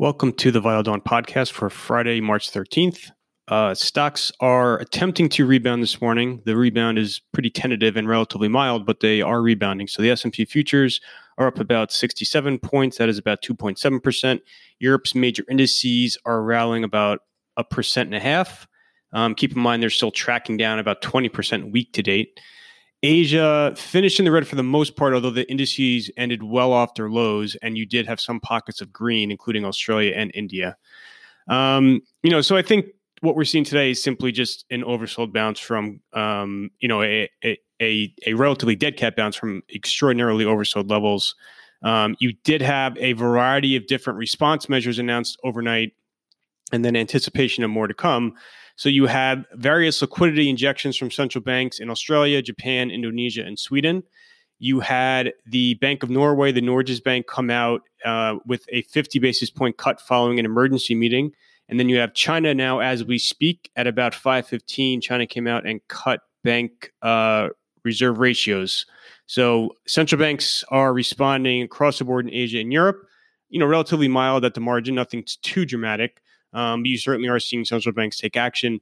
Welcome to the Vital Dawn podcast for Friday, March 13th. Uh, stocks are attempting to rebound this morning. The rebound is pretty tentative and relatively mild, but they are rebounding. So the S&P futures are up about 67 points. That is about 2.7%. Europe's major indices are rallying about a percent and a half. Um, keep in mind they're still tracking down about 20% week to date. Asia finished in the red for the most part, although the indices ended well off their lows, and you did have some pockets of green, including Australia and India. Um, you know, so I think what we're seeing today is simply just an oversold bounce from, um, you know, a, a, a, a, relatively dead cat bounce from extraordinarily oversold levels. Um, you did have a variety of different response measures announced overnight, and then anticipation of more to come. So you have various liquidity injections from central banks in Australia, Japan, Indonesia, and Sweden. You had the Bank of Norway, the Norges Bank, come out uh, with a 50 basis point cut following an emergency meeting. And then you have China now, as we speak, at about 515. China came out and cut bank uh, reserve ratios. So central banks are responding across the board in Asia and Europe. You know, relatively mild at the margin, nothing too dramatic. Um, you certainly are seeing central banks take action.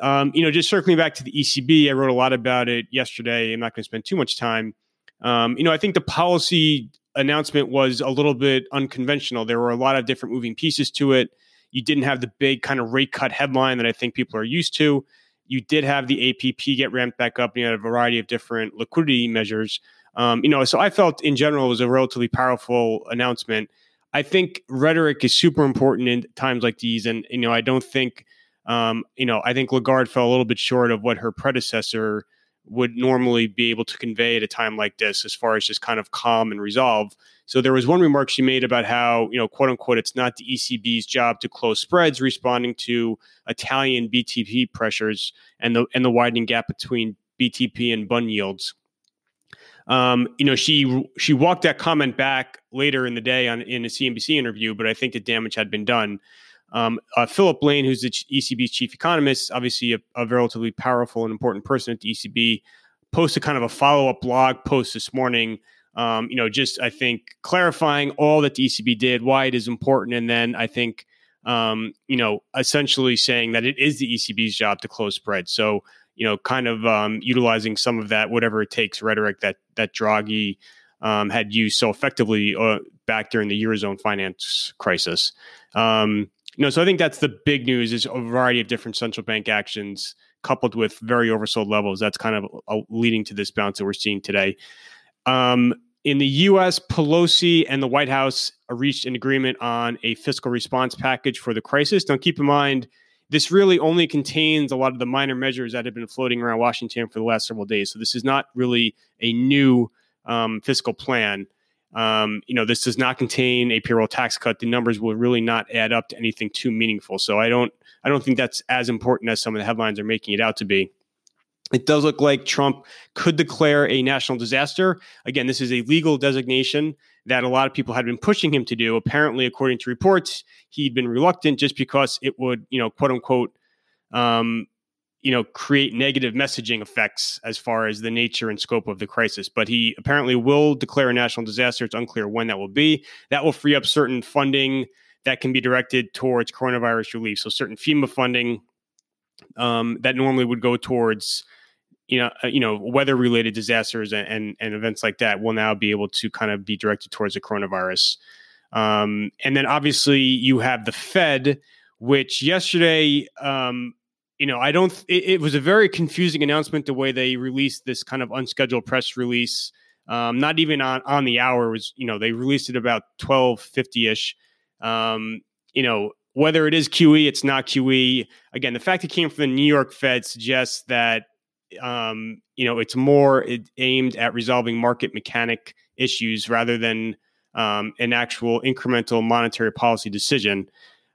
Um, you know, just circling back to the ECB, I wrote a lot about it yesterday. I'm not going to spend too much time. Um, you know, I think the policy announcement was a little bit unconventional. There were a lot of different moving pieces to it. You didn't have the big kind of rate cut headline that I think people are used to. You did have the APP get ramped back up. You had a variety of different liquidity measures. Um, you know, so I felt in general it was a relatively powerful announcement. I think rhetoric is super important in times like these, and you know, I don't think, um, you know, I think Lagarde fell a little bit short of what her predecessor would normally be able to convey at a time like this, as far as just kind of calm and resolve. So there was one remark she made about how, you know, quote unquote, it's not the ECB's job to close spreads, responding to Italian BTP pressures and the and the widening gap between BTP and bund yields. Um, you know, she she walked that comment back later in the day on in a CNBC interview, but I think the damage had been done. Um, uh, Philip Lane, who's the ECB's chief economist, obviously a, a, relatively powerful and important person at the ECB, posted kind of a follow up blog post this morning. Um, you know, just I think clarifying all that the ECB did, why it is important, and then I think um, you know essentially saying that it is the ECB's job to close spreads. So you know, kind of um, utilizing some of that whatever it takes rhetoric that that Draghi um, had used so effectively uh, back during the eurozone finance crisis. Um, you know, so I think that's the big news: is a variety of different central bank actions coupled with very oversold levels. That's kind of uh, leading to this bounce that we're seeing today. Um, in the U.S., Pelosi and the White House reached an agreement on a fiscal response package for the crisis. Now, keep in mind this really only contains a lot of the minor measures that have been floating around Washington for the last several days. So this is not really a new um, fiscal plan. Um, you know, this does not contain a payroll tax cut. The numbers will really not add up to anything too meaningful. So I don't, I don't think that's as important as some of the headlines are making it out to be. It does look like Trump could declare a national disaster. Again, this is a legal designation that a lot of people had been pushing him to do. Apparently, according to reports, he'd been reluctant just because it would, you know, quote unquote, um, you know, create negative messaging effects as far as the nature and scope of the crisis. But he apparently will declare a national disaster. It's unclear when that will be. That will free up certain funding that can be directed towards coronavirus relief. So certain FEMA funding um, that normally would go towards you know, uh, you know, weather related disasters and, and, and events like that will now be able to kind of be directed towards the coronavirus. Um, and then obviously you have the Fed, which yesterday, um, you know, I don't. It, it, was a very confusing announcement the way they released this kind of unscheduled press release. Um, not even on on the hour was, you know, they released it about twelve fifty ish. Um, you know, whether it is QE, it's not QE. Again, the fact it came from the New York Fed suggests that um, you know it's more aimed at resolving market mechanic issues rather than um, an actual incremental monetary policy decision.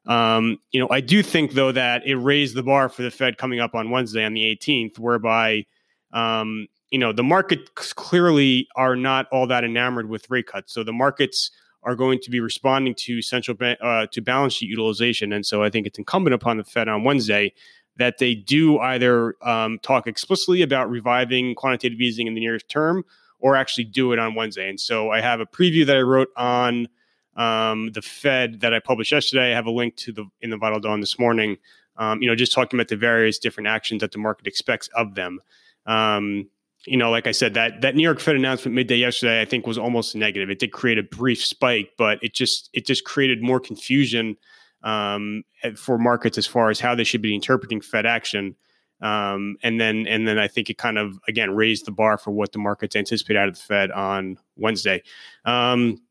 Um, you know, I do think though that it raised the bar for the Fed coming up on Wednesday on the 18th, whereby um, you know the markets clearly are not all that enamored with rate cuts. So the markets are going to be responding to central bank uh, to balance sheet utilization, and so I think it's incumbent upon the Fed on Wednesday that they do either um, talk explicitly about reviving quantitative easing in the nearest term or actually do it on Wednesday. And so I have a preview that I wrote on um, the Fed that I published yesterday. I have a link to the in the Vital Dawn this morning. Um, you know, just talking about the various different actions that the market expects of them. Um, you know, like I said, that that New York Fed announcement midday yesterday, I think, was almost negative. It did create a brief spike, but it just it just created more confusion um, for markets as far as how they should be interpreting Fed action. Um, and then and then I think it kind of again raised the bar for what the markets anticipate out of the Fed on Wednesday. Um,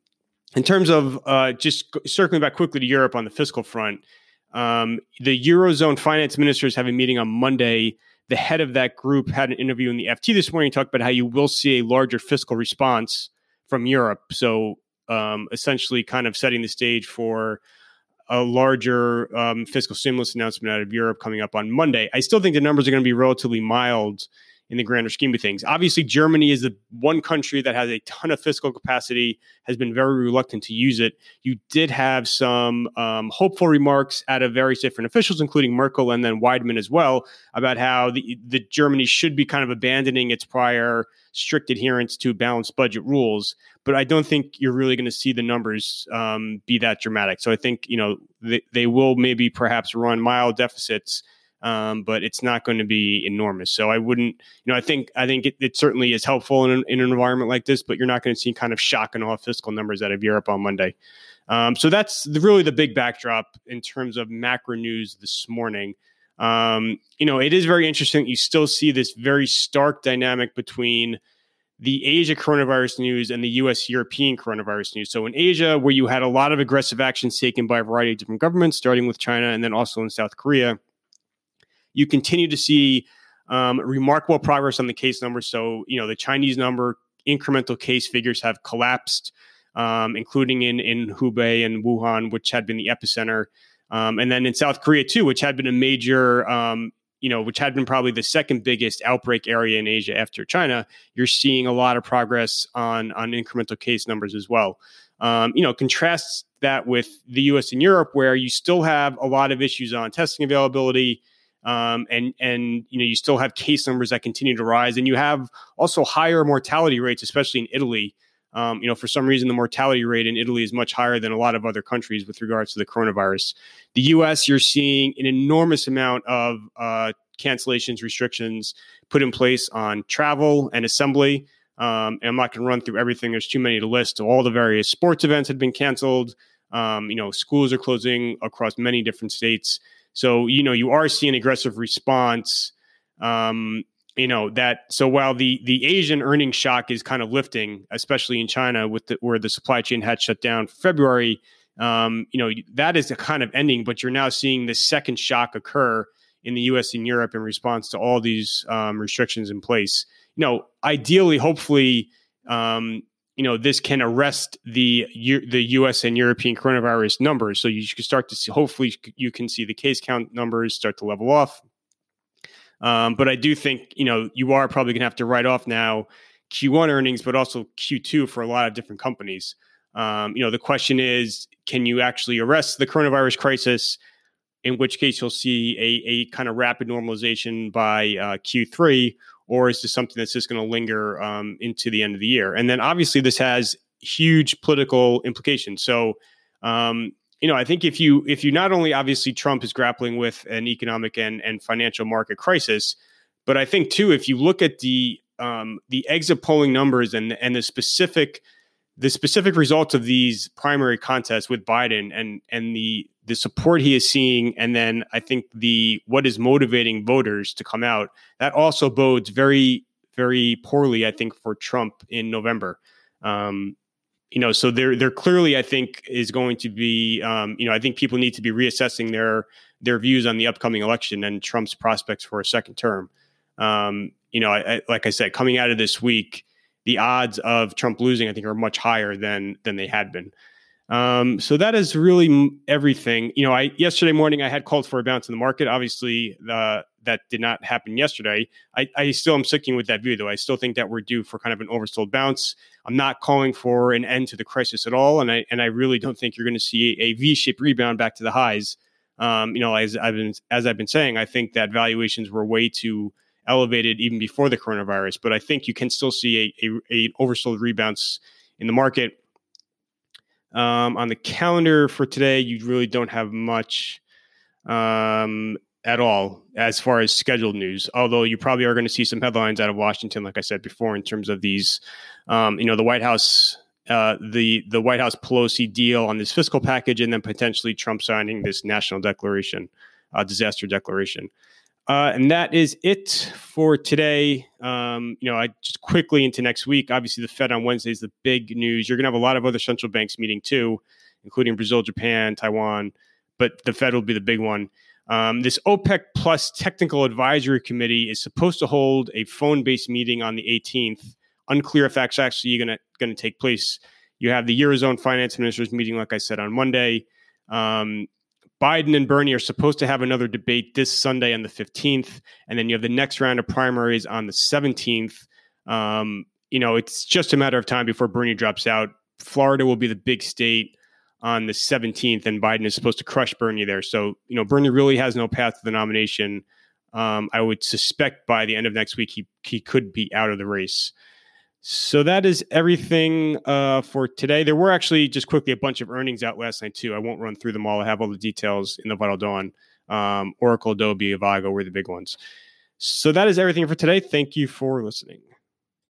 in terms of uh, just circling back quickly to Europe on the fiscal front, um, the eurozone finance ministers have a meeting on Monday. The head of that group had an interview in the FT this morning. Talked about how you will see a larger fiscal response from Europe. So um, essentially, kind of setting the stage for a larger um, fiscal stimulus announcement out of Europe coming up on Monday. I still think the numbers are going to be relatively mild in the grander scheme of things. Obviously, Germany is the one country that has a ton of fiscal capacity, has been very reluctant to use it. You did have some um, hopeful remarks out of various different officials, including Merkel and then Weidmann as well, about how the, the Germany should be kind of abandoning its prior strict adherence to balanced budget rules. But I don't think you're really going to see the numbers um, be that dramatic. So I think you know they, they will maybe perhaps run mild deficits. Um, but it's not going to be enormous. So I wouldn't, you know, I think I think it, it certainly is helpful in an, in an, environment like this, but you're not going to see kind of shock and awe fiscal numbers out of Europe on Monday. Um, so that's the, really the big backdrop in terms of macro news this morning. Um, you know, it is very interesting. You still see this very stark dynamic between the Asia coronavirus news and the US European coronavirus news. So, in Asia, where you had a lot of aggressive actions taken by a variety of different governments, starting with China and then also in South Korea, you continue to see um, remarkable progress on the case numbers. So, you know, the Chinese number, incremental case figures have collapsed, um, including in, in Hubei and Wuhan, which had been the epicenter. Um, and then in South Korea too, which had been a major, um, you know, which had been probably the second biggest outbreak area in Asia after China, you're seeing a lot of progress on on incremental case numbers as well. Um, you know, contrasts that with the U.S. and Europe, where you still have a lot of issues on testing availability. Um, and and you know you still have case numbers that continue to rise, and you have also higher mortality rates, especially in Italy, um, you know, for some reason, the mortality rate in Italy is much higher than a lot of other countries with regards to the coronavirus. The U.S., you're seeing an enormous amount of uh, cancellations, restrictions put in place on travel and assembly. Um, and I'm not going to run through everything. There's too many to list. All the various sports events had been canceled. Um, you know, schools are closing across many different states. So, you know, you are seeing aggressive response um, you know that so while the the asian earnings shock is kind of lifting especially in china with the, where the supply chain had shut down february um, you know that is a kind of ending but you're now seeing the second shock occur in the us and europe in response to all these um, restrictions in place. You know ideally hopefully um, you know this can arrest the the U.S. and European coronavirus numbers. So you can start to see. Hopefully, you can see the case count numbers start to level off. Um, but I do think you know you are probably going to have to write off now Q1 earnings, but also Q2 for a lot of different companies. Um, you know, the question is, can you actually arrest the coronavirus crisis? In which case, you'll see a, a kind of rapid normalization by uh, Q3, or is this something that's just going to linger um, into the end of the year? And then, obviously, this has huge political implications. So, um, you know, I think if you if you not only obviously Trump is grappling with an economic and and financial market crisis, but I think too if you look at the um, the exit polling numbers and and the specific the specific results of these primary contests with Biden and and the the support he is seeing, and then I think the what is motivating voters to come out that also bodes very very poorly, I think, for Trump in November. Um, you know, so there, there clearly, I think, is going to be, um, you know, I think people need to be reassessing their their views on the upcoming election and Trump's prospects for a second term. Um, you know, I, I, like I said, coming out of this week, the odds of Trump losing, I think, are much higher than than they had been. Um, so that is really everything. You know, I yesterday morning I had called for a bounce in the market. Obviously, the that did not happen yesterday. I, I still am sticking with that view, though. I still think that we're due for kind of an oversold bounce. I'm not calling for an end to the crisis at all, and I and I really don't think you're going to see a V-shaped rebound back to the highs. Um, you know, as I've been as I've been saying, I think that valuations were way too elevated even before the coronavirus. But I think you can still see a a, a oversold rebounds in the market. Um, on the calendar for today, you really don't have much um, at all as far as scheduled news. Although you probably are going to see some headlines out of Washington, like I said before, in terms of these, um, you know, the White House, uh, the the White House Pelosi deal on this fiscal package, and then potentially Trump signing this national declaration, uh, disaster declaration. Uh, and that is it for today. Um, you know, I just quickly into next week. Obviously, the Fed on Wednesday is the big news. You're going to have a lot of other central banks meeting too, including Brazil, Japan, Taiwan, but the Fed will be the big one. Um, this OPEC Plus Technical Advisory Committee is supposed to hold a phone-based meeting on the 18th. Unclear if that's actually going to take place. You have the Eurozone finance ministers meeting, like I said, on Monday. Um, Biden and Bernie are supposed to have another debate this Sunday on the 15th, and then you have the next round of primaries on the 17th. Um, you know, it's just a matter of time before Bernie drops out. Florida will be the big state on the 17th, and Biden is supposed to crush Bernie there. So, you know, Bernie really has no path to the nomination. Um, I would suspect by the end of next week, he, he could be out of the race. So that is everything uh, for today. There were actually just quickly a bunch of earnings out last night too. I won't run through them all. I have all the details in the Vital Dawn. Um, Oracle, Adobe, Avago were the big ones. So that is everything for today. Thank you for listening.